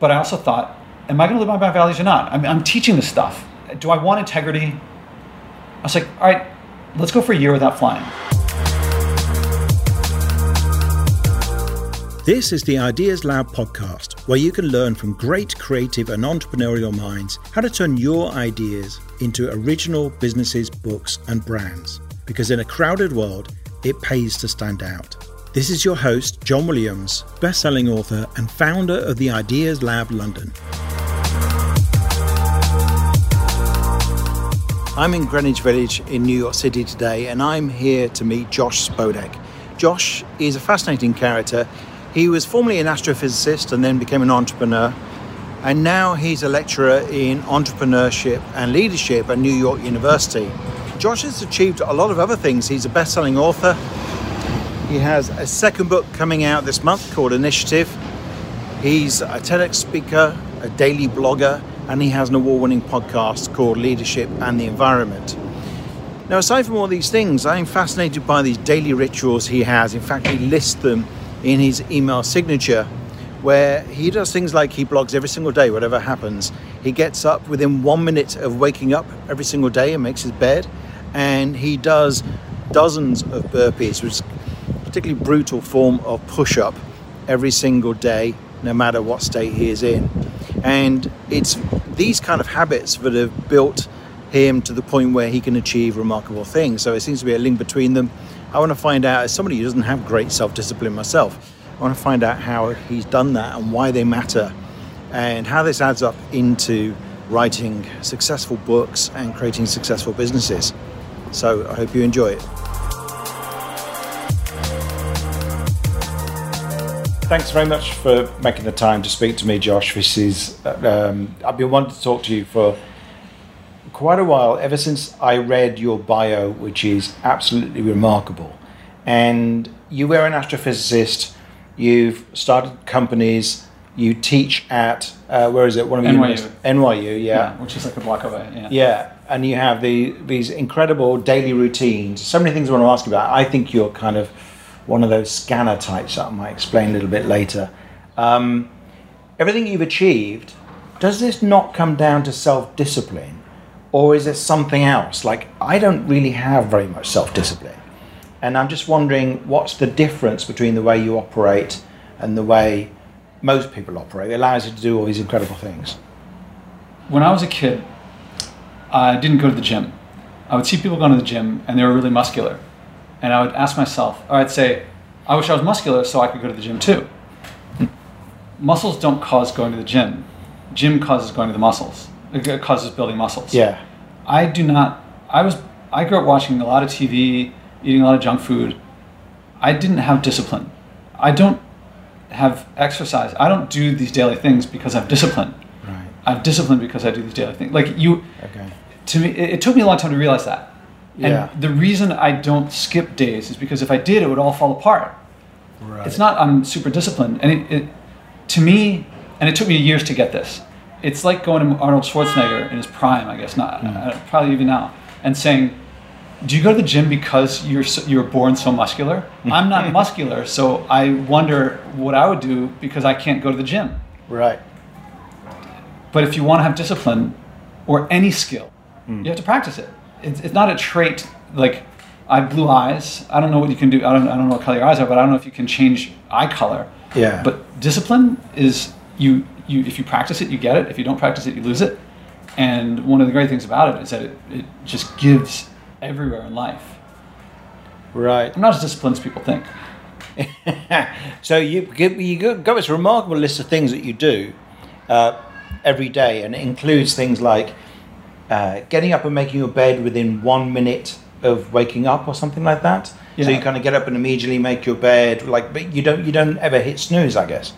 But I also thought, am I going to live by my values or not? I'm, I'm teaching this stuff. Do I want integrity? I was like, all right, let's go for a year without flying. This is the Ideas Lab podcast, where you can learn from great creative and entrepreneurial minds how to turn your ideas into original businesses, books, and brands. Because in a crowded world, it pays to stand out. This is your host, John Williams, best-selling author and founder of the Ideas Lab London. I'm in Greenwich Village in New York City today, and I'm here to meet Josh Spodek. Josh is a fascinating character. He was formerly an astrophysicist and then became an entrepreneur. And now he's a lecturer in entrepreneurship and leadership at New York University. Josh has achieved a lot of other things. He's a best selling author. He has a second book coming out this month called Initiative. He's a TEDx speaker, a daily blogger, and he has an award winning podcast called Leadership and the Environment. Now, aside from all these things, I'm fascinated by these daily rituals he has. In fact, he lists them in his email signature where he does things like he blogs every single day, whatever happens. He gets up within one minute of waking up every single day and makes his bed, and he does dozens of burpees, which particularly brutal form of push up every single day, no matter what state he is in. And it's these kind of habits that have built him to the point where he can achieve remarkable things. So it seems to be a link between them. I want to find out, as somebody who doesn't have great self discipline myself, I want to find out how he's done that and why they matter and how this adds up into writing successful books and creating successful businesses. So I hope you enjoy it. Thanks very much for making the time to speak to me, Josh. This is, um, I've been wanting to talk to you for quite a while, ever since I read your bio, which is absolutely remarkable. And you were an astrophysicist, you've started companies, you teach at, uh, where is it? One of the NYU. NYU, yeah. Yeah, which is like a block away. Yeah. Yeah, and you have the these incredible daily routines. So many things I want to ask you about. I think you're kind of one of those scanner types that I might explain a little bit later. Um, everything you've achieved, does this not come down to self discipline? Or is it something else? Like, I don't really have very much self discipline. And I'm just wondering what's the difference between the way you operate and the way most people operate? It allows you to do all these incredible things. When I was a kid, I didn't go to the gym. I would see people going to the gym and they were really muscular. And I would ask myself, or I'd say, I wish I was muscular so I could go to the gym too. muscles don't cause going to the gym. Gym causes going to the muscles. It causes building muscles. Yeah. I do not. I was. I grew up watching a lot of TV, eating a lot of junk food. I didn't have discipline. I don't have exercise. I don't do these daily things because I have discipline. Right. I have discipline because I do these daily things. Like you, Okay. to me, it, it took me a long time to realize that. Yeah. And the reason I don't skip days is because if I did, it would all fall apart. Right. It's not I'm super disciplined, and it, it to me, and it took me years to get this. It's like going to Arnold Schwarzenegger in his prime, I guess, not uh, probably even now, and saying, "Do you go to the gym because you're so, you're born so muscular? I'm not muscular, so I wonder what I would do because I can't go to the gym." Right. But if you want to have discipline or any skill, you have to practice it. It's, it's not a trait like I have blue eyes. I don't know what you can do. I don't, I don't know what color your eyes are, but I don't know if you can change eye color. Yeah. But discipline is you, you if you practice it, you get it. If you don't practice it, you lose it. And one of the great things about it is that it, it just gives everywhere in life. Right. I'm not as disciplined as people think. so you give you got got this remarkable list of things that you do uh, every day, and it includes things like uh, getting up and making your bed within one minute of waking up, or something like that. So you kind of get up and immediately make your bed, like, but you don't you don't ever hit snooze, I guess.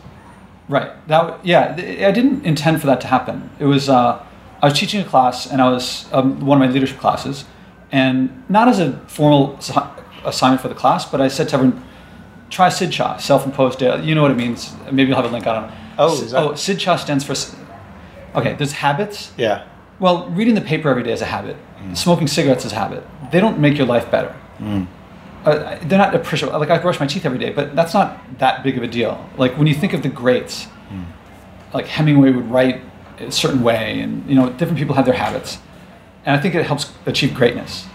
Right. That yeah. I didn't intend for that to happen. It was uh, I was teaching a class, and I was um, one of my leadership classes, and not as a formal assignment for the class, but I said to everyone, try Sidcha, self-imposed daily. You know what it means. Maybe you'll have a link. I don't know. Oh, S- that- oh, Sidcha stands for. Okay, there's habits. Yeah. Well, reading the paper every day is a habit. Mm. Smoking cigarettes is a habit. They don't make your life better. Mm. Uh, they're not appreciable. Like I brush my teeth every day, but that's not that big of a deal. Like when you think of the greats, mm. like Hemingway would write a certain way, and you know, different people have their habits, and I think it helps achieve greatness.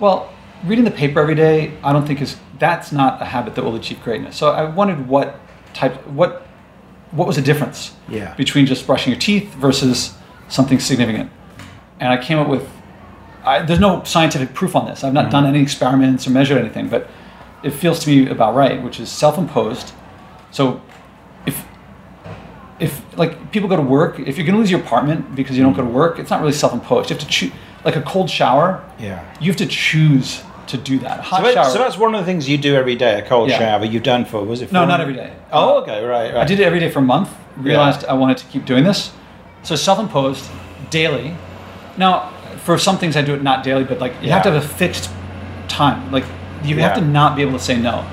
Well, reading the paper every day, I don't think is that's not a habit that will achieve greatness. So I wondered what type, what, what was the difference Yeah. between just brushing your teeth versus something significant, and I came up with. I, there's no scientific proof on this. I've not done any experiments or measured anything, but it feels to me about right, which is self-imposed. So if if like people go to work, if you're going to lose your apartment because you don't go to work, it's not really self-imposed. You have to choose like a cold shower. Yeah. You have to choose to do that. A hot So, that- shower. so that's one of the things you do every day, a cold Yeah. shower. You've done for was it? no, not every day. Oh, Uh, okay, right, right. I did it every day for a month. Realized I wanted to keep doing this, so self-imposed daily. Now, for some things I do it not daily, but like you have to have a fixed time. Like you have to not be able to say no.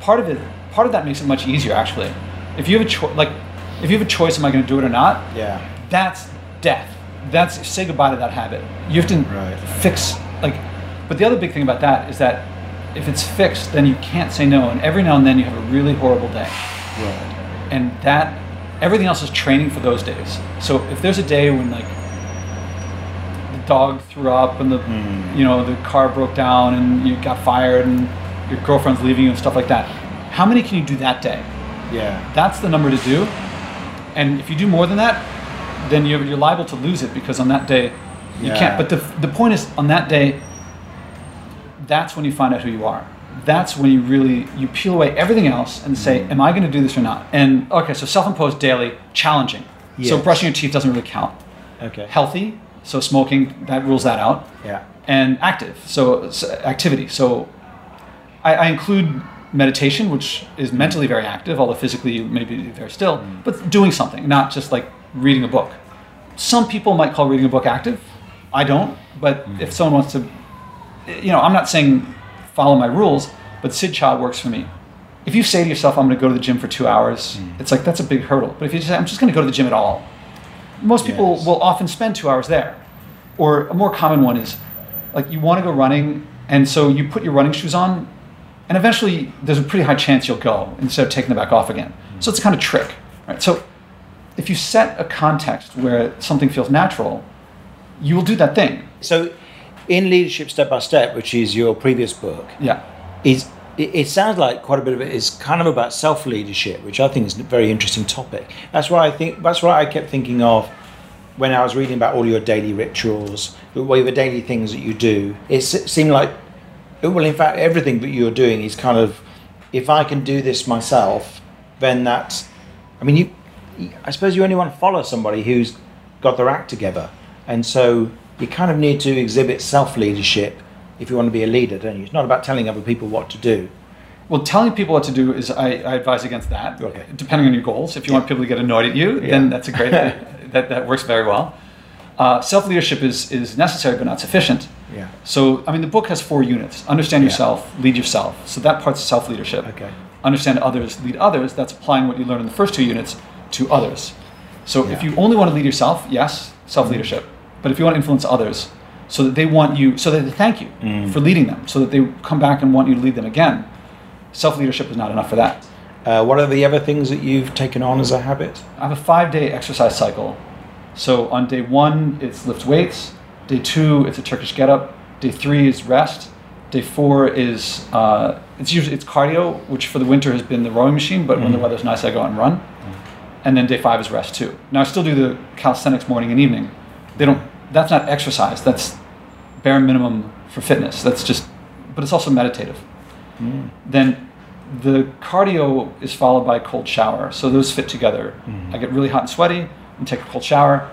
Part of it, part of that makes it much easier actually. If you have a choice, like if you have a choice, am I going to do it or not? Yeah. That's death. That's say goodbye to that habit. You have to Right. fix like. But the other big thing about that is that if it's fixed, then you can't say no, and every now and then you have a really horrible day Right. and that everything else is training for those days. So if there's a day when like dog threw up and the you know the car broke down and you got fired and your girlfriend's leaving you and stuff like that, how many can you do that day? Yeah. That's the number to do. And if you do more than that, then you're, you're liable to lose it because on that day you Yeah. can't. But the the point is on that day, that's when you find out who you are. That's when you really you peel away everything else and say, Mm-hmm. "Am I going to do this or not?" And okay, so self-imposed daily, challenging. So brushing your teeth doesn't really count. Okay. Healthy, so smoking that rules that out. Yeah. And active, so, s activity. So I, I include meditation, which is mentally very active, although physically you may be very still, Mm. but doing something, not just like reading a book. Some people might call reading a book active. I don't, but Mm. if someone wants to, you know, I'm not saying follow my rules, but Sidcha works for me. If you say to yourself, I'm going to go to the gym for two hours, Mm. it's like that's a big hurdle. But if you just say, I'm just going to go to the gym at all, most people Yes. will often spend two hours there. Or a more common one is like you want to go running, and so you put your running shoes on, and eventually there's a pretty high chance you'll go instead of taking them back off again. So it's a kind of trick, right? So if you set a context where something feels natural, you will do that thing. So, in Leadership Step by Step, which is your previous book, Yeah. is it, it sounds like quite a bit of it is kind of about self leadership, which I think is a very interesting topic. That's why I think that's what I kept thinking of when I was reading about all your daily rituals, all your daily things that you do. It seemed like, well, in fact, everything that you're doing is kind of, if I can do this myself, then that's. I mean, you. I suppose you only want to follow somebody who's got their act together, and so you kind of need to exhibit self leadership if you want to be a leader, don't you? It's not about telling other people what to do. Well, telling people what to do is I, I advise against that. Okay. Depending on your goals, if you want people to get annoyed at you, Yeah. then that's a great that that works very well. Uh, Self leadership is is necessary but not sufficient. Yeah. So I mean, the book has four units: understand Yeah. yourself, lead yourself. So that part's self leadership. Okay. Understand others, lead others. That's applying what you learned in the first two units to others. So if you only want to lead yourself, yes, self leadership. But if you want to influence others, so that they want you, so that they thank you Mm. for leading them, so that they come back and want you to lead them again, self leadership is not enough for that. Uh, what are the other things that you've taken on as a habit? I have a five day exercise cycle. So on day one, it's lift weights. Day two, it's a Turkish get up. Day three is rest. Day four is uh, it's usually it's cardio, which for the winter has been the rowing machine, but when the weather's nice, I go out and run. And then day five is rest too. Now I still do the calisthenics morning and evening. They don't. That's not exercise. That's bare minimum for fitness. That's just, but it's also meditative. Mm. Then the cardio is followed by a cold shower. So those fit together. Mm-hmm. I get really hot and sweaty and take a cold shower.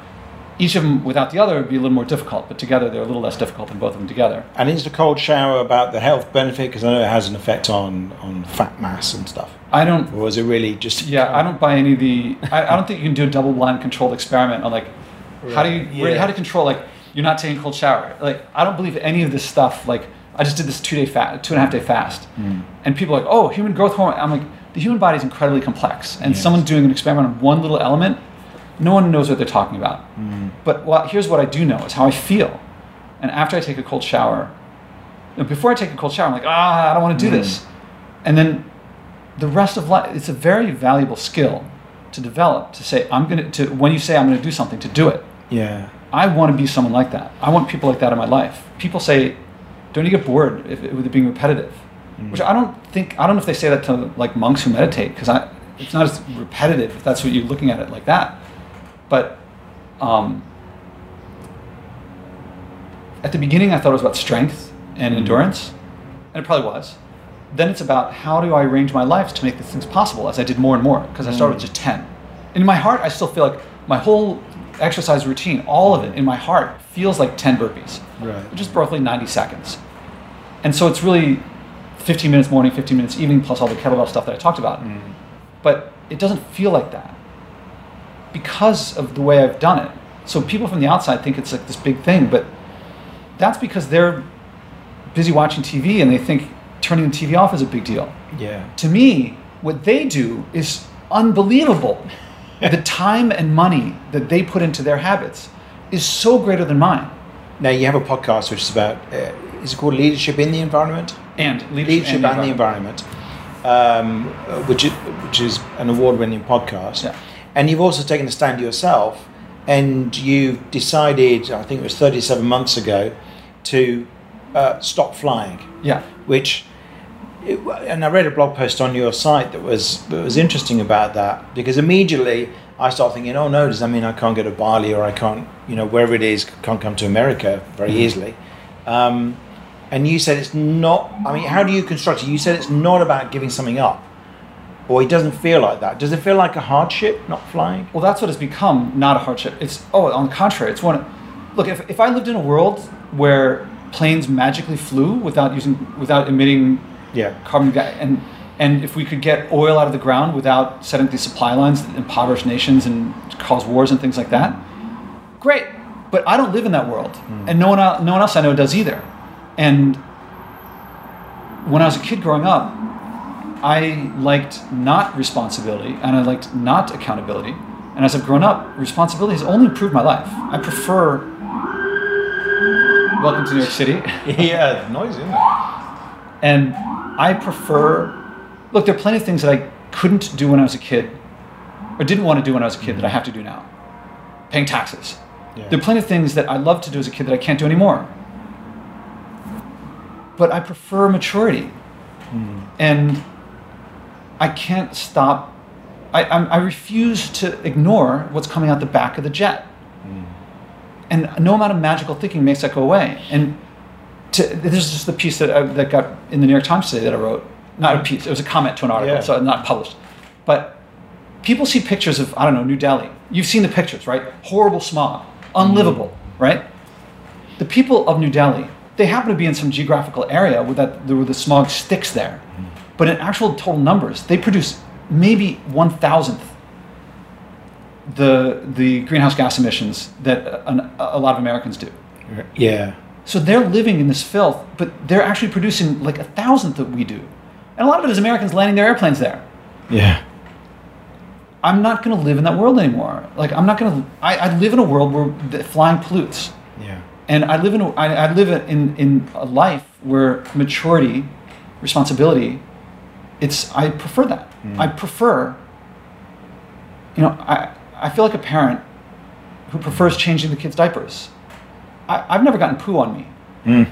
Each of them without the other would be a little more difficult, but together they're a little less difficult than both of them together. And is the cold shower about the health benefit? Because I know it has an effect on, on fat mass and stuff. I don't. Or is it really just. Yeah, I don't buy any of the. I, I don't think you can do a double-blind controlled experiment on like how do you Right, where- yeah. how to control like you're not taking a cold shower. Like I don't believe any of this stuff. Like I just did this two-day fast, two and a half day fast, Hmm. and people are like, oh, human growth hormone. I'm like, the human body is incredibly complex, and Yes. someone doing an experiment on one little element, no one knows what they're talking about. Hmm. But well, here's what I do know is how I feel, and after I take a cold shower, before I take a cold shower, I'm like, ah, I don't want to do Hmm. this, and then the rest of life, it's a very valuable skill to develop to say I'm gonna to when you say I'm gonna do something to do it. Yeah. I want to be someone like that. I want people like that in my life. People say, "Don't you get bored if, with it being repetitive?" Mm. Which I don't think. I don't know if they say that to like monks who meditate because I it's not as repetitive if that's what you're looking at it like that. But um, at the beginning, I thought it was about strength and mm. endurance, and it probably was. Then it's about how do I arrange my life to make these things possible as I did more and more because I started mm. with just 10. In my heart, I still feel like my whole exercise routine, all of it in my heart, feels like 10 burpees, Right. which is roughly 90 seconds. And so it's really 15 minutes morning, 15 minutes evening, plus all the kettlebell stuff that I talked about. Mm-hmm. But it doesn't feel like that because of the way I've done it. So people from the outside think it's like this big thing, but that's because they're busy watching TV and they think turning the TV off is a big deal. Yeah. To me, what they do is unbelievable. the time and money that they put into their habits is so greater than mine. Now you have a podcast which is about uh, is it called leadership in the environment? And leadership, Leadership and and the environment, um, uh, which is which is an award-winning podcast. Yeah. And you've also taken a stand yourself, and you've decided, I think it was 37 months ago, to uh, stop flying. Yeah. which it, and I read a blog post on your site that was that was interesting about that because immediately I start thinking, oh no, does that mean I can't go to Bali or I can't, you know, wherever it is, can't come to America very easily? Um, and you said it's not. I mean, how do you construct it? You said it's not about giving something up, or it doesn't feel like that. Does it feel like a hardship not flying? Well, that's what it's become, not a hardship. It's, oh, on the contrary, it's one. Look, if, if I lived in a world where planes magically flew without using, without emitting Yeah. carbon and and if we could get oil out of the ground without setting these supply lines that impoverish nations and cause wars and things like that, great. But I don't live in that world, hmm. and no one no one else I know does either. And when I was a kid growing up, I liked not responsibility and I liked not accountability. And as I've grown up, responsibility has only improved my life. I prefer. Welcome to New York City. yeah, noisy. And I prefer. Look, there are plenty of things that I couldn't do when I was a kid, or didn't want to do when I was a kid that I mm-hmm. have to do now. Paying taxes. Yeah. There are plenty of things that I loved to do as a kid that I can't do anymore. But I prefer maturity. Mm. And I can't stop. I, I'm, I refuse to ignore what's coming out the back of the jet. Mm. And no amount of magical thinking makes that go away. And to, this is just the piece that, I, that got in the New York Times today that I wrote. Not a piece, it was a comment to an article, Yeah. so not published. But people see pictures of, I don't know, New Delhi. You've seen the pictures, right? Horrible smog, unlivable, mm-hmm. right? The people of New Delhi, they happen to be in some geographical area where, that, where the smog sticks there. Mm-hmm. But in actual total numbers, they produce maybe one thousandth the, the greenhouse gas emissions that an, a lot of Americans do. Yeah. So they're living in this filth, but they're actually producing like a thousandth that we do. And a lot of it is Americans landing their airplanes there. Yeah. I'm not going to live in that world anymore. Like I'm not going to. I, live in a world where the flying pollutes, Yeah. and I live in. A, I, I live in in a life where maturity, responsibility, it's. I prefer that. Mm. I prefer. You know, I I feel like a parent who prefers changing the kids' diapers. I, I've never gotten poo on me. Mm.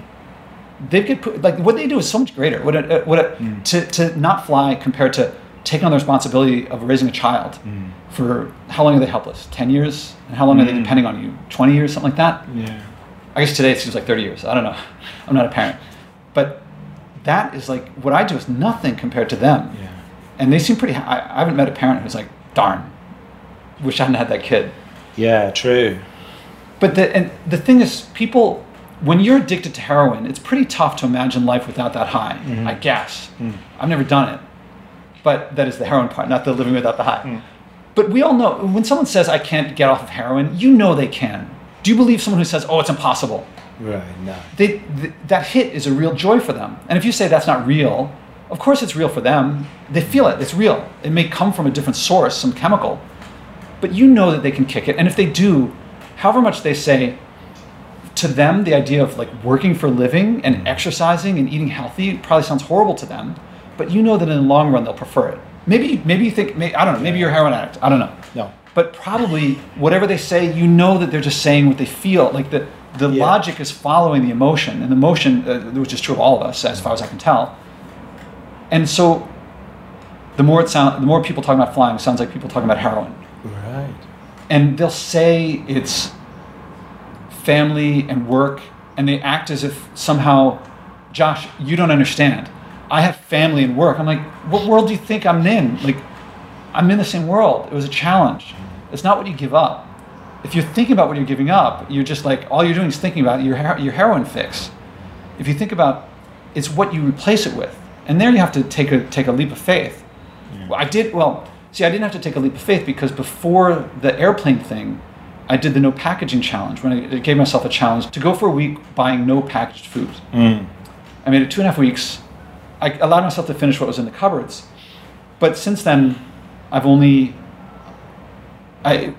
they get put, like what they do is so much greater. What a, uh, what a, hmm. to to not fly compared to taking on the responsibility of raising a child hmm. for how long are they helpless? Ten years, and how long are they hmm. depending on you? Twenty years, something like that. Yeah. I guess today it seems like thirty years. I don't know. I'm not a parent, but that is like what I do is nothing compared to them. Yeah. And they seem pretty. I, I haven't met a parent who's like, darn, wish I hadn't had that kid. Yeah. True. But the and the thing is, people, when you're addicted to heroin, it's pretty tough to imagine life without that high. Mm-hmm. I guess mm. I've never done it, but that is the heroin part, not the living without the high. Mm. But we all know when someone says I can't get off of heroin, you know they can. Do you believe someone who says, "Oh, it's impossible"? Right. No. They, th- that hit is a real joy for them. And if you say that's not real, of course it's real for them. They feel it. It's real. It may come from a different source, some chemical, but you know that they can kick it. And if they do, however much they say, to them, the idea of like working for a living and exercising and eating healthy probably sounds horrible to them, but you know that in the long run they'll prefer it. maybe maybe you think may, I don't know. Maybe you're a heroin addict. I don't know. No. But probably whatever they say, you know that they're just saying what they feel. Like the the Yeah. logic is following the emotion, and the emotion, uh, which is true of all of us, as far as I can tell. And so, the more it sound, the more people talking about flying sounds like people talking about heroin Right. And they'll say it's family and work and they act as if somehow josh you don't understand. I have family and work. I'm like what world do you think i'm in? Like i'm in the same world. It was a challenge. It's not what you give up. If you're thinking about what you're giving up you're just like all you're doing is thinking about your, your heroin fix. If you think about it's what you replace it with. And there you have to take a take a leap of faith. Well, I did well. See, I didn't have to take a leap of faith because before the airplane thing, I did the no packaging challenge when I gave myself a challenge to go for a week buying no packaged food. Mm. I made it two and a half weeks. I allowed myself to finish what was in the cupboards, but since then, I've only. I.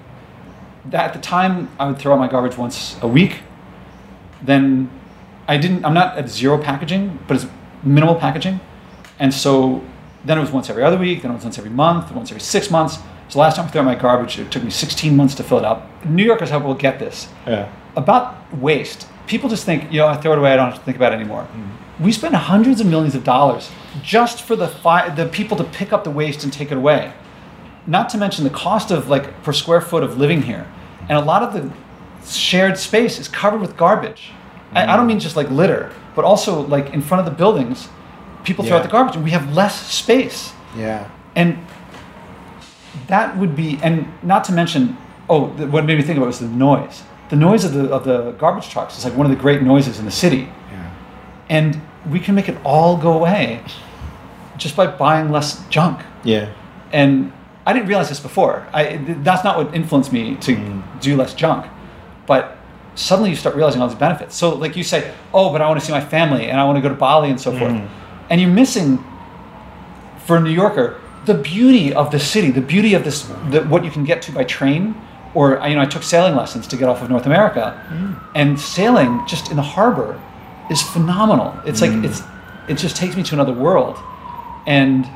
That at the time, I would throw out my garbage once a week. Then, I didn't. I'm not at zero packaging, but it's minimal packaging, and so then it was once every other week. Then it was once every month. Once every six months. So last time I threw out my garbage, it took me 16 months to fill it up. New Yorkers will get this Yeah. about waste, people just think, you know, I throw it away, I don't have to think about it anymore. Mm-hmm. We spend hundreds of millions of dollars just for the fi- the people to pick up the waste and take it away. Not to mention the cost of like per square foot of living here, and a lot of the shared space is covered with garbage. I, I don't mm-hmm. mean just like litter, but also like in front of the buildings, people throw out the garbage, and we have less space Yeah. and that would be and not to mention oh th- what made me think about was the noise the noise of the of the garbage trucks is like one of the great noises in the city Yeah. and we can make it all go away just by buying less junk Yeah. and i didn't realize this before I, that's not what influenced me to Mm. do less junk but suddenly you start realizing all these benefits so like you say oh but i want to see my family and i want to go to bali and so forth Mm. And you're missing for a new yorker the beauty of the city the beauty of this the, what you can get to by train or you know i took sailing lessons to get off of north america. Mm. And sailing just in the harbor is phenomenal. It's like mm. it's it just takes me to another world. And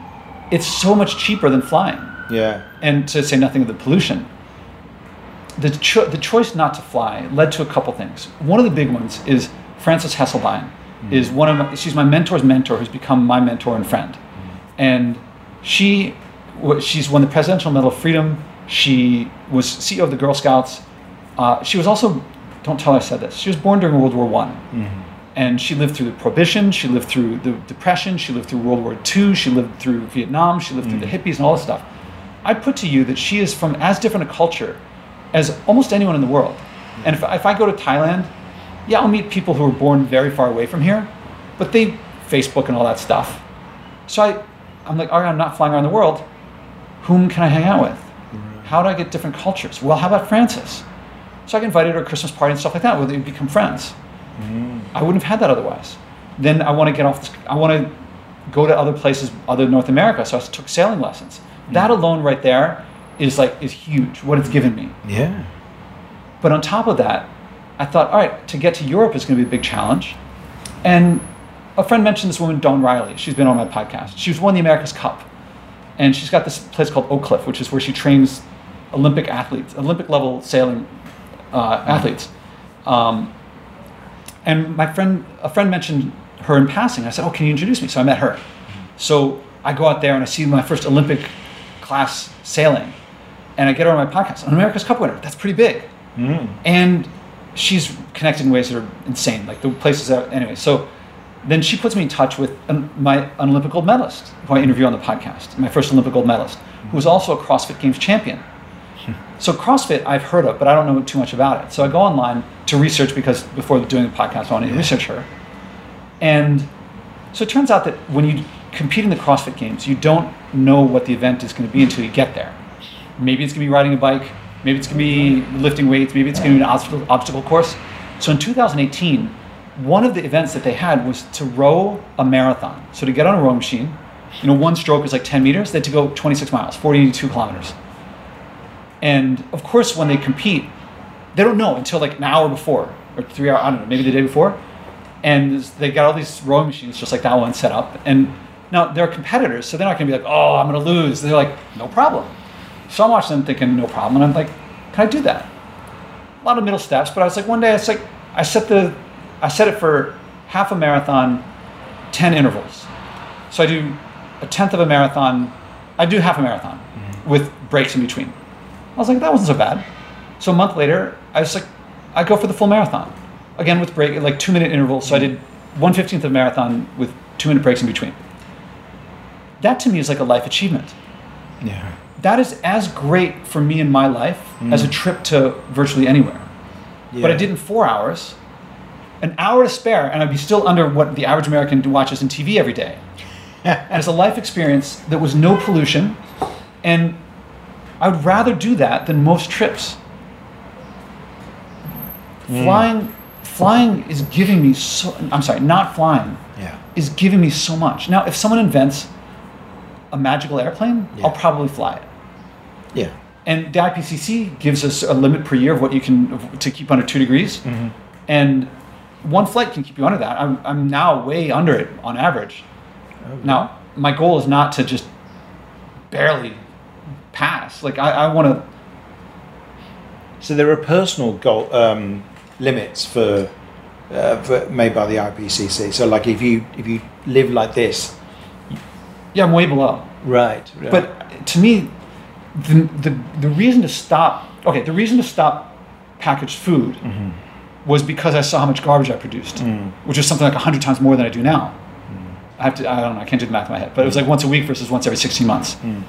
it's so much cheaper than flying. Yeah. and to say nothing of the pollution. The, cho- the choice not to fly led to a couple things. One of the big ones is Francis Frances Hesselbein is one of my, she's my mentor's mentor who's become my mentor and friend, mm-hmm. and she she's won the Presidential Medal of Freedom. She was CEO of the Girl Scouts. Uh, she was also don't tell her I said this. She was born during World War One. Mm-hmm. And she lived through the prohibition she lived through the depression she lived through world war ii she lived through vietnam she lived through the hippies and all this stuff. I put to you that she is from as different a culture as almost anyone in the world. And if, if i go to thailand yeah i'll meet people who were born very far away from here but they facebook and all that stuff so I, i'm like all right i'm not flying around the world whom can i hang out with how do i get different cultures well how about frances so i invited her to a christmas party and stuff like that where they become friends mm. I wouldn't have had that otherwise. Then I want to get off. This, I want to go to other places other than North America. So I took sailing lessons. Mm. That alone, right there, is like is huge. What it's given me. Yeah. But on top of that, I thought, all right, to get to Europe is going to be a big challenge. And a friend mentioned this woman, Dawn Riley. She's been on my podcast. She's won the America's Cup, and she's got this place called Oakcliff, which is where she trains Olympic athletes, Olympic level sailing uh, athletes. Um, and my friend, a friend mentioned her in passing. I said, "Oh, can you introduce me?" So I met her. So I go out there and I see my first Olympic class sailing, and I get her on my podcast. An America's Cup winner. That's pretty big. Mm. And she's connected in ways that are insane. Like the places that anyway. So then she puts me in touch with an, my an Olympic gold medalist who I interview on the podcast. My first Olympic gold medalist, who was also a CrossFit Games champion. Hmm. So CrossFit I've heard of, but I don't know too much about it. So I go online to research because before doing the podcast, I wanted to research her. And so it turns out that when you compete in the CrossFit Games, you don't know what the event is going to be until you get there. Maybe it's going to be riding a bike. Maybe it's going to be lifting weights. Maybe it's going to be an obstacle, course. So in 2018, one of the events that they had was to row a marathon. So to get on a rowing machine, you know, one stroke is like 10 meters. They had to go 26 miles, 42 kilometers. And of course, when they compete, they don't know until like an hour before or three hours, I don't know, maybe the day before. And they got all these rowing machines just like that one set up. And Now they're competitors, so they're not going to be like, "Oh, I'm going to lose." They're like, "No problem." So I'm watching them thinking, "No problem," and I'm like, "Can I do that?" A lot of middle steps, but I was like, one day, it's like I set the, I set it for half a marathon, ten intervals. So I do a tenth of a marathon. I do half a marathon mm-hmm. with breaks in between. I was like, that wasn't so bad. So a month later, I was like, I go for the full marathon, again with break, like two minute intervals. So I did one fifteenth of a marathon with two minute breaks in between. That to me is like a life achievement. Yeah. That is as great for me in my life mm. as a trip to virtually anywhere. But I Yeah. did in four hours, an hour to spare, and I'd be still under what the average American watches in TV every day. and it's a life experience that was no pollution, and I would rather do that than most trips. Mm. Flying, flying is giving me so. I'm sorry, not flying Yeah. is giving me so much. Now, if someone invents a magical airplane, Yeah. I'll probably fly it. Yeah. And the IPCC gives us a limit per year of what you can to keep under two degrees, and one flight can keep you under that. I'm, I'm now way under it on average. Now, my goal is not to just barely pass. Like I, I want to. So there are personal goal um, limits for, uh, for made by the IPCC. So like if you if you live like this, Yeah, I'm way below. right? right. But to me, the, the, the reason to stop, okay, the reason to stop packaged food mm-hmm. was because I saw how much garbage I produced, mm. which is something like 100 times more than I do now. Mm. I have to, I don't know, I can't do the math in my head, but it was like once a week versus once every 16 months. Mm.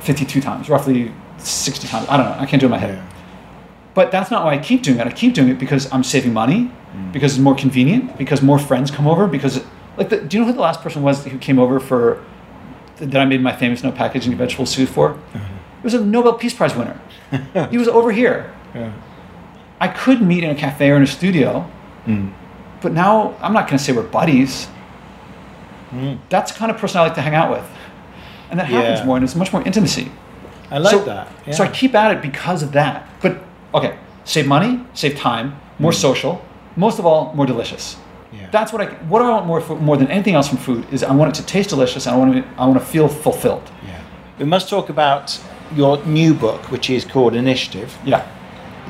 52 times, roughly 60 times. I don't know, I can't do it in my head. yeah. But that's not why I keep doing it. I keep doing it because I'm saving money, because it's more convenient, because more friends come over. Because, like, the, do you know who the last person was who came over for that I made my famous no packaging vegetable soup for? Uh-huh. It was a Nobel Peace Prize winner. he was over here. Yeah. I could meet in a cafe or in a studio, mm. but now I'm not going to say we're buddies. Mm. That's the kind of person I like to hang out with, and that happens Yeah. more, and it's much more intimacy. I like So- that. Yeah. So I keep at it because of that. But okay, save money, save time, more mm. social, most of all, more delicious. Yeah. That's what I what do I want more for, more than anything else from food is I want it to taste delicious and I want to I want to feel fulfilled. yeah. We must talk about your new book, which is called Initiative. Yeah.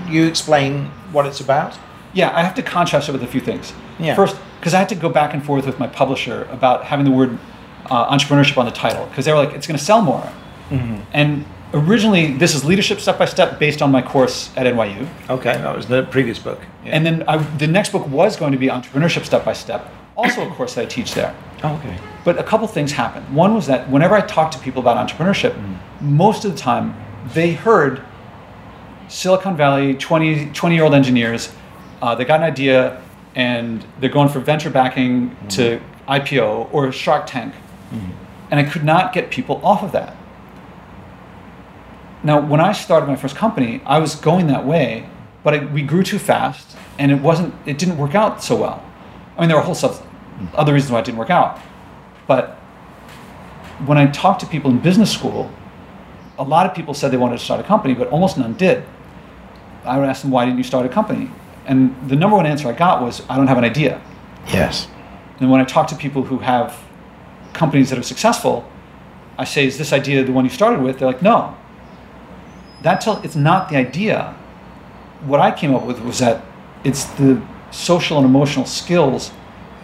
You explain what it's about. Yeah, I have to contrast it with a few things. Yeah. First, because I had to go back and forth with my publisher about having the word uh, entrepreneurship on the title because they were like, it's going to sell more. Mm-hmm. And originally, this is leadership step by step based on my course at NYU. Okay, that was the previous book. Yeah. And then I, the next book was going to be entrepreneurship step by step, also a course that I teach there. oh, okay. But a couple things happened. One was that whenever I talked to people about entrepreneurship, mm. most of the time they heard Silicon Valley, 20, 20 year old engineers, uh, they got an idea and they're going for venture backing to mm. IPO or Shark Tank. Mm. And I could not get people off of that. Now, when I started my first company, I was going that way, but I, we grew too fast and it wasn't, it didn't work out so well. I mean, there were a whole sub, other reasons why it didn't work out. But when I talked to people in business school, a lot of people said they wanted to start a company, but almost none did. I would ask them, why didn't you start a company? And the number one answer I got was, I don't have an idea. Yes. And when I talk to people who have companies that are successful, I say, is this idea the one you started with? They're like, no. That tell, it's not the idea. What I came up with was that it's the social and emotional skills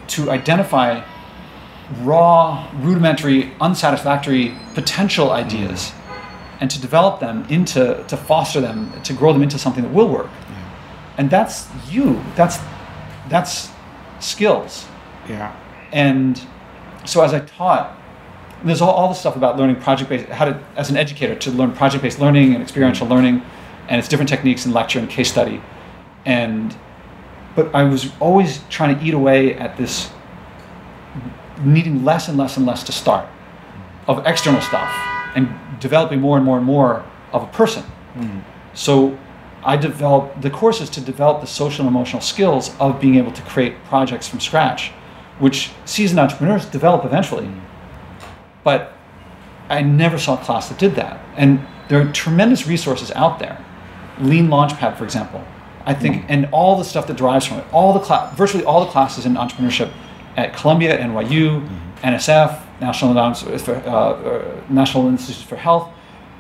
to identify raw, rudimentary, unsatisfactory potential mm-hmm. ideas and to develop them into, to foster them, to grow them into something that will work. And that's you. That's, that's skills. Yeah. And so as I taught, there's all, all the stuff about learning project-based, how to, as an educator, to learn project-based learning and experiential mm-hmm. learning, and it's different techniques in lecture and case study. And, but I was always trying to eat away at this, needing less and less and less to start of external stuff and developing more and more and more of a person. Mm-hmm. So I developed the courses to develop the social and emotional skills of being able to create projects from scratch, which seasoned entrepreneurs develop eventually. Mm-hmm. But I never saw a class that did that. And there are tremendous resources out there. Lean Launchpad, for example. I think, and all the stuff that derives from it, all the cla- virtually all the classes in entrepreneurship at Columbia, NYU, NSF, National, uh, uh, National Institutes for Health.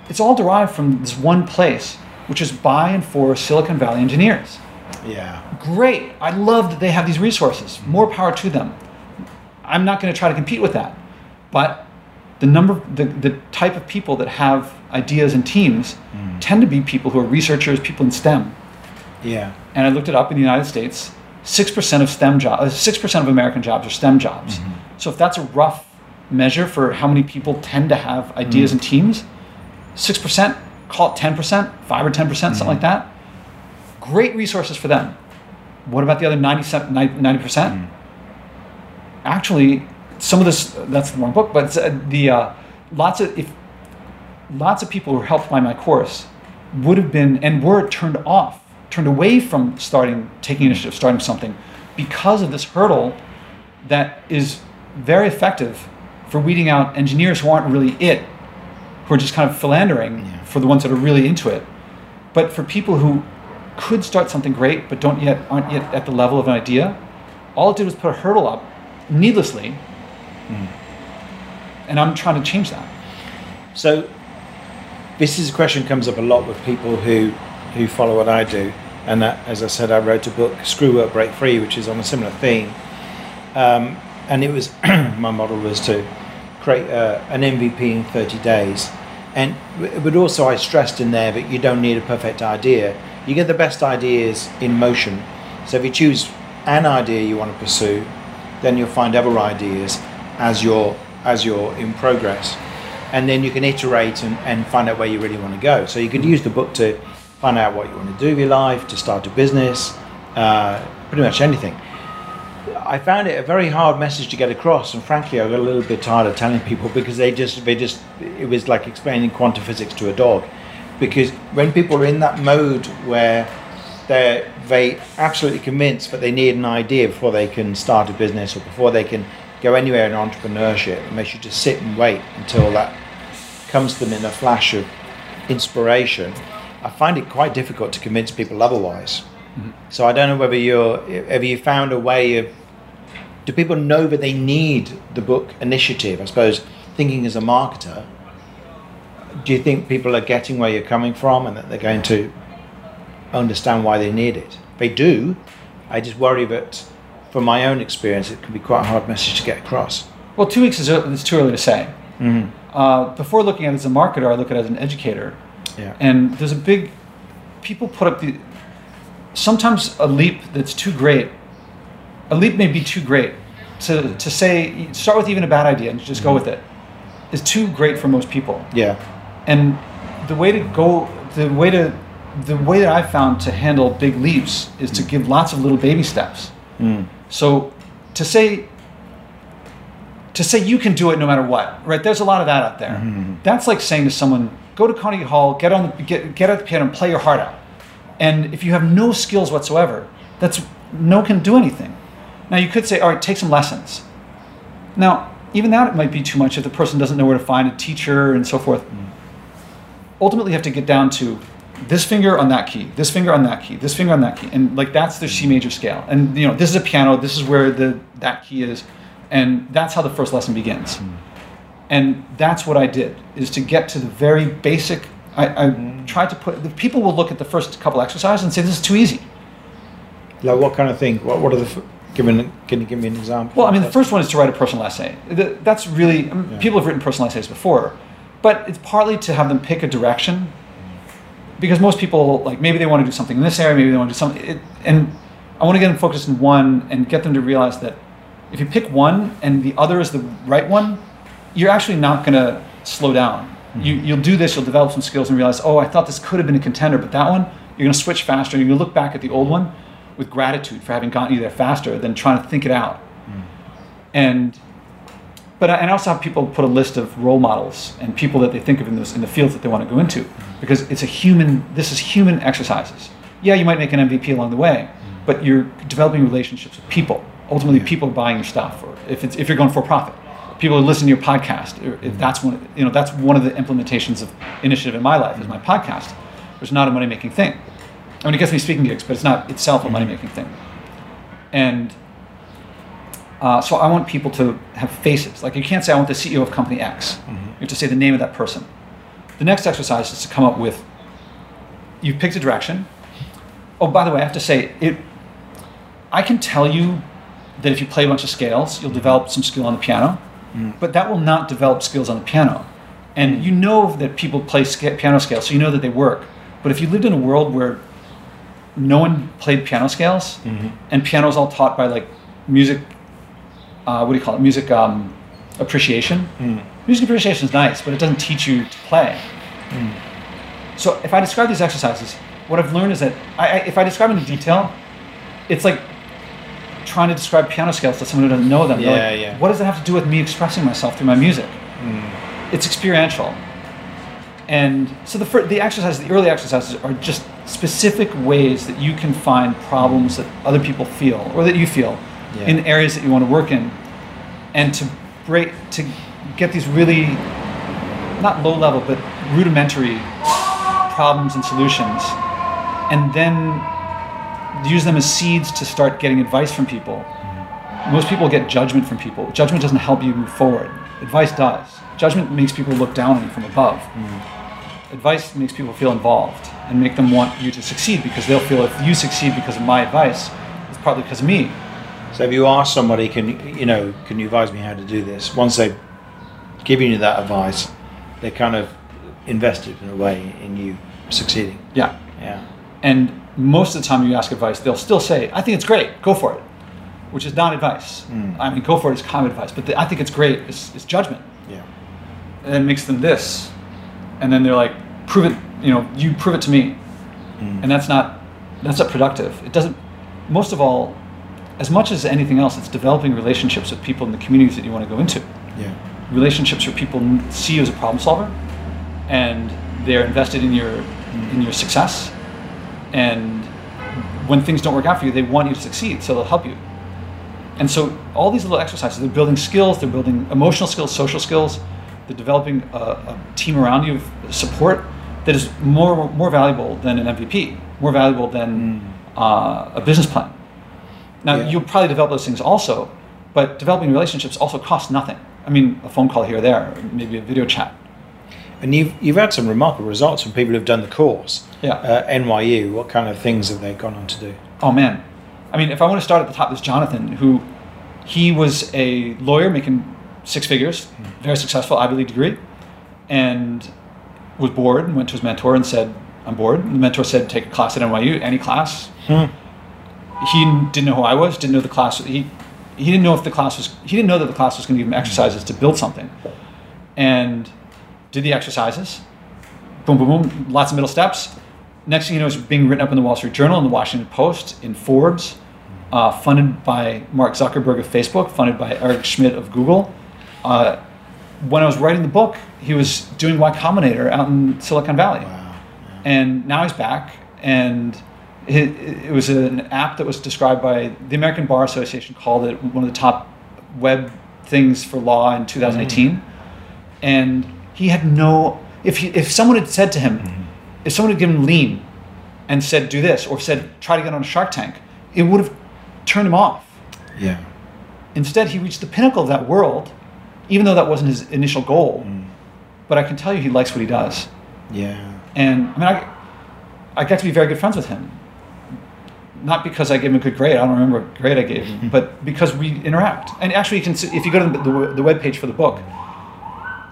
It's all derived from this one place, which is by and for Silicon Valley engineers. Yeah. Great. I love that they have these resources. More power to them. I'm not going to try to compete with that. But the number, the, the type of people that have ideas and teams mm. tend to be people who are researchers, people in STEM. Yeah. And I looked it up in the United States. Six percent of STEM jobs, uh, six percent of American jobs are STEM jobs. Mm-hmm. So if that's a rough measure for how many people tend to have ideas mm. and teams, six percent, call it ten percent, five or ten percent, something mm-hmm. like that. Great resources for them. What about the other 90 percent? Mm. Actually, some of this that's the wrong book, but uh, the uh, lots of if lots of people who were helped by my course would have been and were turned off, turned away from starting, taking initiative, starting something because of this hurdle that is very effective for weeding out engineers who aren't really it, who are just kind of philandering Yeah. for the ones that are really into it. But for people who could start something great but don't yet aren't yet at the level of an idea, all it did was put a hurdle up needlessly. And I'm trying to change that. So this is a question comes up a lot with people who who follow what I do, and that, as I said, I wrote a book, Screw Work Break Free, which is on a similar theme. Um, and it was my model was to create uh, an MVP in 30 days, and but also I stressed in there that you don't need a perfect idea. You get the best ideas in motion. So if you choose an idea you want to pursue, then you'll find other ideas as you're as you're in progress and then you can iterate and, and find out where you really want to go. So you could use the book to find out what you want to do with your life, to start a business, uh, pretty much anything. I found it a very hard message to get across, and frankly, I got a little bit tired of telling people because they just, they just, it was like explaining quantum physics to a dog. Because when people are in that mode where they're they absolutely convinced that they need an idea before they can start a business or before they can go anywhere in entrepreneurship, and they should just sit and wait until that comes to them in a flash of inspiration. I find it quite difficult to convince people otherwise. Mm-hmm. So I don't know whether you're have you found a way of do people know that they need the book initiative? I suppose thinking as a marketer, do you think people are getting where you're coming from and that they're going to understand why they need it? They do. I just worry that from my own experience, it can be quite a hard message to get across. Well, two weeks is it's too early to say. Mm-hmm. Uh, before looking at it as a marketer, I look at it as an educator. Yeah. And there's a big, people put up the, sometimes a leap that's too great, a leap may be too great to, to say, start with even a bad idea and just go mm-hmm. with it, is too great for most people. yeah. And the way to go, the way to, the way that I've found to handle big leaps is to mm. give lots of little baby steps. Mm. So to say to say you can do it no matter what, right? There's a lot of that out there. Mm-hmm, mm-hmm. That's like saying to someone, go to Carnegie Hall, get on the get, get at the piano and play your heart out. And if you have no skills whatsoever, that's no can do anything. Now you could say, all right, take some lessons. Now, even that might be too much if the person doesn't know where to find a teacher and so forth. Mm-hmm. Ultimately, you have to get down to this finger on that key, this finger on that key, this finger on that key, and like that's the C major scale. And you know, this is a piano. This is where the that key is, and that's how the first lesson begins. Hmm. And that's what I did is to get to the very basic. I, I hmm. tried to put. The people will look at the first couple exercises and say this is too easy. Like what kind of thing? What what are the f- given? Can you give me an example? Well, I mean, the first one is to write a personal essay. That's really I mean, Yeah. people have written personal essays before, but it's partly to have them pick a direction, because most people like maybe they want to do something in this area, maybe they want to do something, it, and I want to get them focused in one and get them to realize that if you pick one and the other is the right one, you're actually not going to slow down. Mm-hmm. You, you'll do this, you'll develop some skills and realize, oh, I thought this could have been a contender, but that one, you're going to switch faster. and You're going to look back at the old one with gratitude for having gotten you there faster than trying to think it out. Mm. And but I, and I also have people put a list of role models and people that they think of in this in the fields that they want to go into mm-hmm. because it's a human. This is human exercises. Yeah, you might make an MVP along the way, mm-hmm. but you're developing relationships with people. Ultimately, people are buying your stuff, or if it's if you're going for profit, people are listening to your podcast. Or if mm-hmm. that's one, you know, that's one of the implementations of initiative in my life is my podcast. It's not a money making thing. I mean, it gets me speaking gigs, but it's not itself a money making thing. And Uh, so I want people to have faces. Like you can't say I want the CEO of company X. Mm-hmm. You have to say the name of that person. The next exercise is to come up with. You've picked a direction. Oh, by the way, I have to say it. I can tell you that if you play a bunch of scales, you'll mm-hmm. develop some skill on the piano, mm-hmm. but that will not develop skills on the piano. And you know that people play sca- piano scales, so you know that they work. But if you lived in a world where no one played piano scales, and piano is all taught by like music, uh, what do you call it? Music um, appreciation. Music appreciation is nice, but it doesn't teach you to play. So if I describe these exercises, what I've learned is that I, I, if I describe them in detail, it's like trying to describe piano scales to someone who doesn't know them. Yeah, like, yeah. What does it have to do with me expressing myself through my music? It's experiential. And so the, the exercises, the early exercises, are just specific ways that you can find problems that other people feel or that you feel Yeah. in areas that you want to work in, and to break to get these really not low level but rudimentary problems and solutions, and then use them as seeds to start getting advice from people. Mm-hmm. Most people get judgment from people. Judgment doesn't help you move forward. Advice does. Judgment makes people look down on you from above. Mm-hmm. Advice makes people feel involved and make them want you to succeed because they'll feel if you succeed because of my advice, it's probably because of me. So if you ask somebody, can you, know, can you advise me how to do this? Once they've given you that advice, they're kind of invested in a way in you succeeding. Yeah. Yeah. And most of the time you ask advice, they'll still say, I think it's great, go for it, which is not advice. Hmm. I mean, go for it is common advice, but the, I think it's great, it's, it's judgment. Yeah. And it makes them this. And then they're like, prove it, you know, you prove it to me. Hmm. And that's not, that's not productive. It doesn't, most of all, as much as anything else, it's developing relationships with people in the communities that you want to go into. Yeah. relationships where people see you as a problem solver and they're invested in your in your success and when things don't work out for you they want you to succeed so they'll help you and so all these little exercises they're building skills they're building emotional skills social skills they're developing a, a team around you of support that is more more valuable than an mvp more valuable than uh, a business plan now Yeah. you'll probably develop those things also, but developing relationships also costs nothing. I mean, a phone call here or there, maybe a video chat. And you've you've had some remarkable results from people who've done the course. Yeah. Uh, NYU. What kind of things have they gone on to do? Oh man, I mean, if I want to start at the top, there's Jonathan, who he was a lawyer making six figures, very successful Ivy League degree, and was bored and went to his mentor and said, "I'm bored." And the mentor said, "Take a class at NYU, any class." He didn't know who I was, didn't know the class. He he didn't know if the class was. He didn't know that the class was going to give him exercises to build something, and did the exercises. Boom, boom, boom. Lots of middle steps. Next thing you know, it's being written up in the Wall Street Journal, in the Washington Post, in Forbes, uh, funded by Mark Zuckerberg of Facebook, funded by Eric Schmidt of Google. Uh, when I was writing the book, he was doing Y Combinator out in Silicon Valley. And now he's back, and it, it was an app that was described by the American Bar Association, called it one of the top web things for law in 2018. And he had no, if, he, if someone had said to him, mm-hmm. if someone had given him lean and said, do this, or said, try to get on a Shark Tank, it would have turned him off. Yeah. Instead, he reached the pinnacle of that world, even though that wasn't his initial goal. Mm. But I can tell you he likes what he does. Yeah. And I mean, I, I got to be very good friends with him. Not because I gave him a good grade, I don't remember what grade I gave him, but because we interact. And actually, you can see, if you go to the, the, the webpage for the book,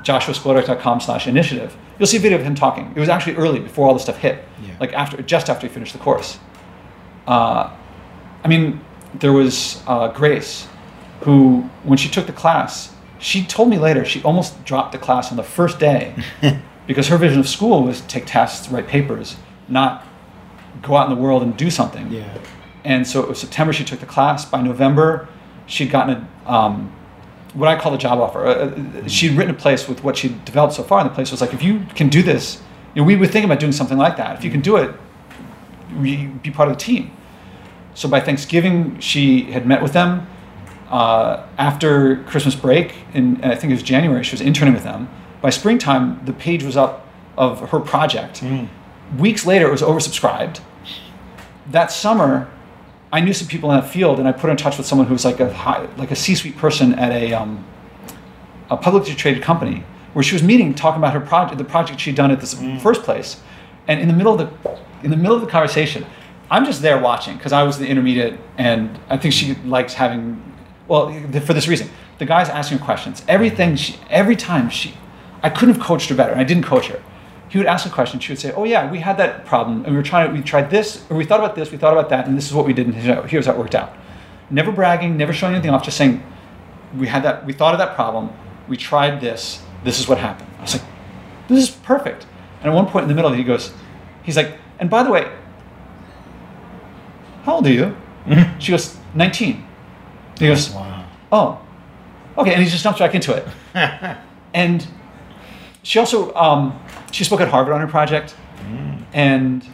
joshuaspodek.com slash initiative, you'll see a video of him talking. It was actually early, before all this stuff hit, Yeah. like after, just after he finished the course. Uh, I mean, there was uh, Grace, who, when she took the class, she told me later she almost dropped the class on the first day because her vision of school was take tests, write papers, not go out in the world and do something. Yeah. And so it was September she took the class. By November, she'd gotten a, um, what I call a job offer. Uh, Uh, she'd written a place with what she'd developed so far, and the place was like, if you can do this, you know, we were thinking about doing something like that. If you can do it, we be part of the team. So by Thanksgiving, she had met with them. Uh, after Christmas break, in I think it was January, she was interning with them. By springtime, the page was up of her project. Weeks later, it was oversubscribed. That summer, I knew some people in that field, and I put in touch with someone who was like a high, like a C-suite person at a um, a publicly traded company, where she was meeting, talking about her project, the project she'd done at this first place, and in the middle of the in the middle of the conversation, I'm just there watching because I was the intermediate, and I think she likes having, well, for this reason, the guy's asking her questions. Everything she, every time she, I couldn't have coached her better, and I didn't coach her. He would ask a question. She would say, "Oh yeah, we had that problem, and we were trying. We tried this, or we thought about this, we thought about that, and this is what we did, and here's how it worked out." Never bragging, never showing anything off, just saying, "We had that. We thought of that problem. We tried this. This is what happened." I was like, "This is perfect." And at one point in the middle, he goes, "He's like, and by the way, how old are you?" She goes, 19. He goes, Wow. oh, okay. And he just jumps back into it. and she also, um, she spoke at Harvard on her project. Mm. And,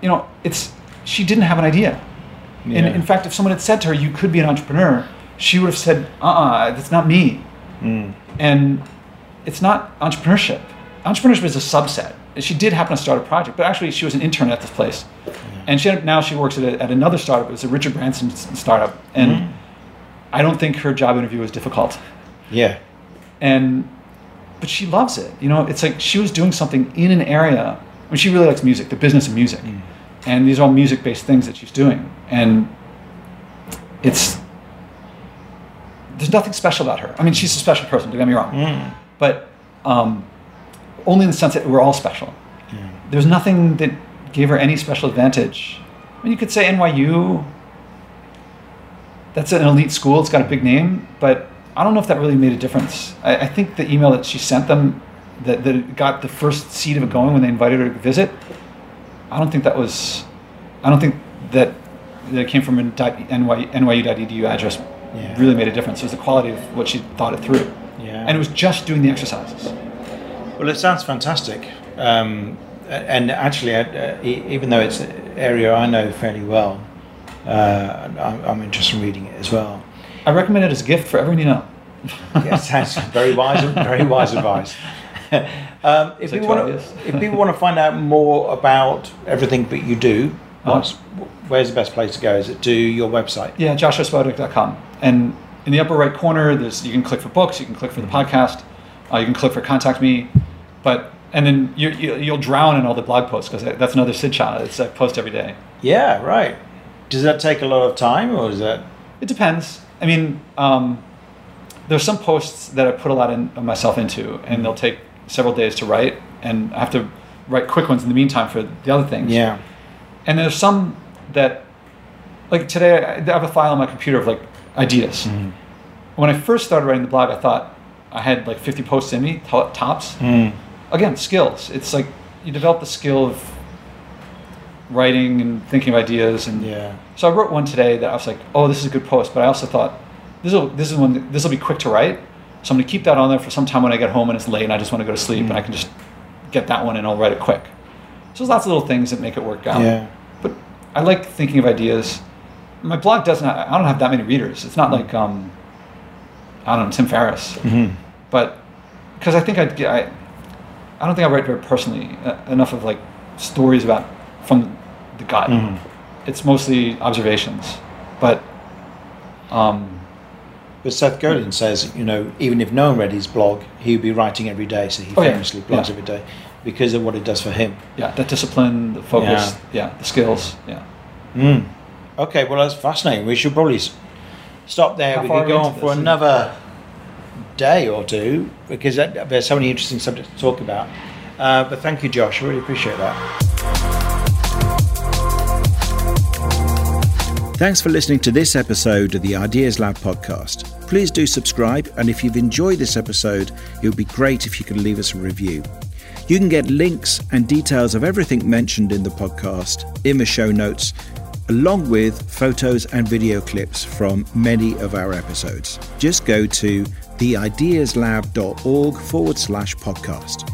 you know, it's, she didn't have an idea. And Yeah. in fact, if someone had said to her, you could be an entrepreneur, she would have said, uh-uh, that's not me. Mm. And it's not entrepreneurship. Entrepreneurship is a subset. She did happen to start a project, but actually she was an intern at this place. And she now she works at, a, at another startup. It was a Richard Branson startup. And mm. I don't think her job interview was difficult. Yeah. And but she loves it. You know, it's like she was doing something in an area. I mean, she really likes music, the business of music, mm. and these are all music-based things that she's doing. And it's there's nothing special about her. I mean, she's a special person. Don't get me wrong, mm. but um, only in the sense that we're all special. Mm. There's nothing that gave her any special advantage. I mean, you could say NYU. That's an elite school. It's got a big name, but I don't know if that really made a difference. I, I think the email that she sent them, that, that got the first seed of it going when they invited her to visit. I don't think that was. I don't think that that it came from a NY, NYU.edu address Yeah. really made a difference. It was the quality of what she thought it through, Yeah. and it was just doing the exercises. Well, it sounds fantastic. Um, and actually, uh, even though it's an area I know fairly well, uh, I'm, I'm interested in reading it as well. I recommend it as a gift for everyone you know. Yeah, sounds very wise, very wise advice. um, if, people want to, if people want to find out more about everything that you do, what's, where's the best place to go? Is it to your website? Yeah, joshuaspodek.com. And in the upper right corner, there's you can click for books, you can click for the podcast, uh, you can click for contact me, but and then you, you you'll drown in all the blog posts because that's another Sidcha. It's I post every day. Yeah, right. Does that take a lot of time, or is that? It depends. I mean, um, there's some posts that I put a lot in, of myself into, and they'll take several days to write, and I have to write quick ones in the meantime for the other things. Yeah. And there's some that, like today, I have a file on my computer of like ideas. When I first started writing the blog, I thought I had like 50 posts in me, to- tops. Mm. Again, skills. It's like you develop the skill of writing and thinking of ideas. And Yeah. so I wrote one today that I was like, oh, this is a good post. But I also thought this will this is one this will be quick to write. So I'm gonna keep that on there for some time when I get home and it's late and I just want to go to sleep and I can just get that one and I'll write it quick. So there's lots of little things that make it work out. Yeah. But I like thinking of ideas. My blog doesn't. I don't have that many readers. It's not like um, I don't know Tim Ferriss, Mhm. but because I think I'd get. I, I don't think I write very personally uh, enough of like stories about from the gut. Mhm. It's mostly observations, but um, But Seth Godin says, you know, even if no one read his blog, he would be writing every day. So he Oh, yeah. famously blogs Yeah. every day because of what it does for him. yeah, that discipline, the focus, yeah, the skills, yeah. Mm. Okay, well, that's fascinating. We should probably stop there. How we could go on for another day or two because that, there's so many interesting subjects to talk about. Uh, but thank you, Josh. I really appreciate that. Thanks for listening to this episode of the Ideas Lab podcast. Please do subscribe, and if you've enjoyed this episode, it would be great if you could leave us a review. You can get links and details of everything mentioned in the podcast in the show notes, along with photos and video clips from many of our episodes. Just go to theideaslab.org forward slash podcast.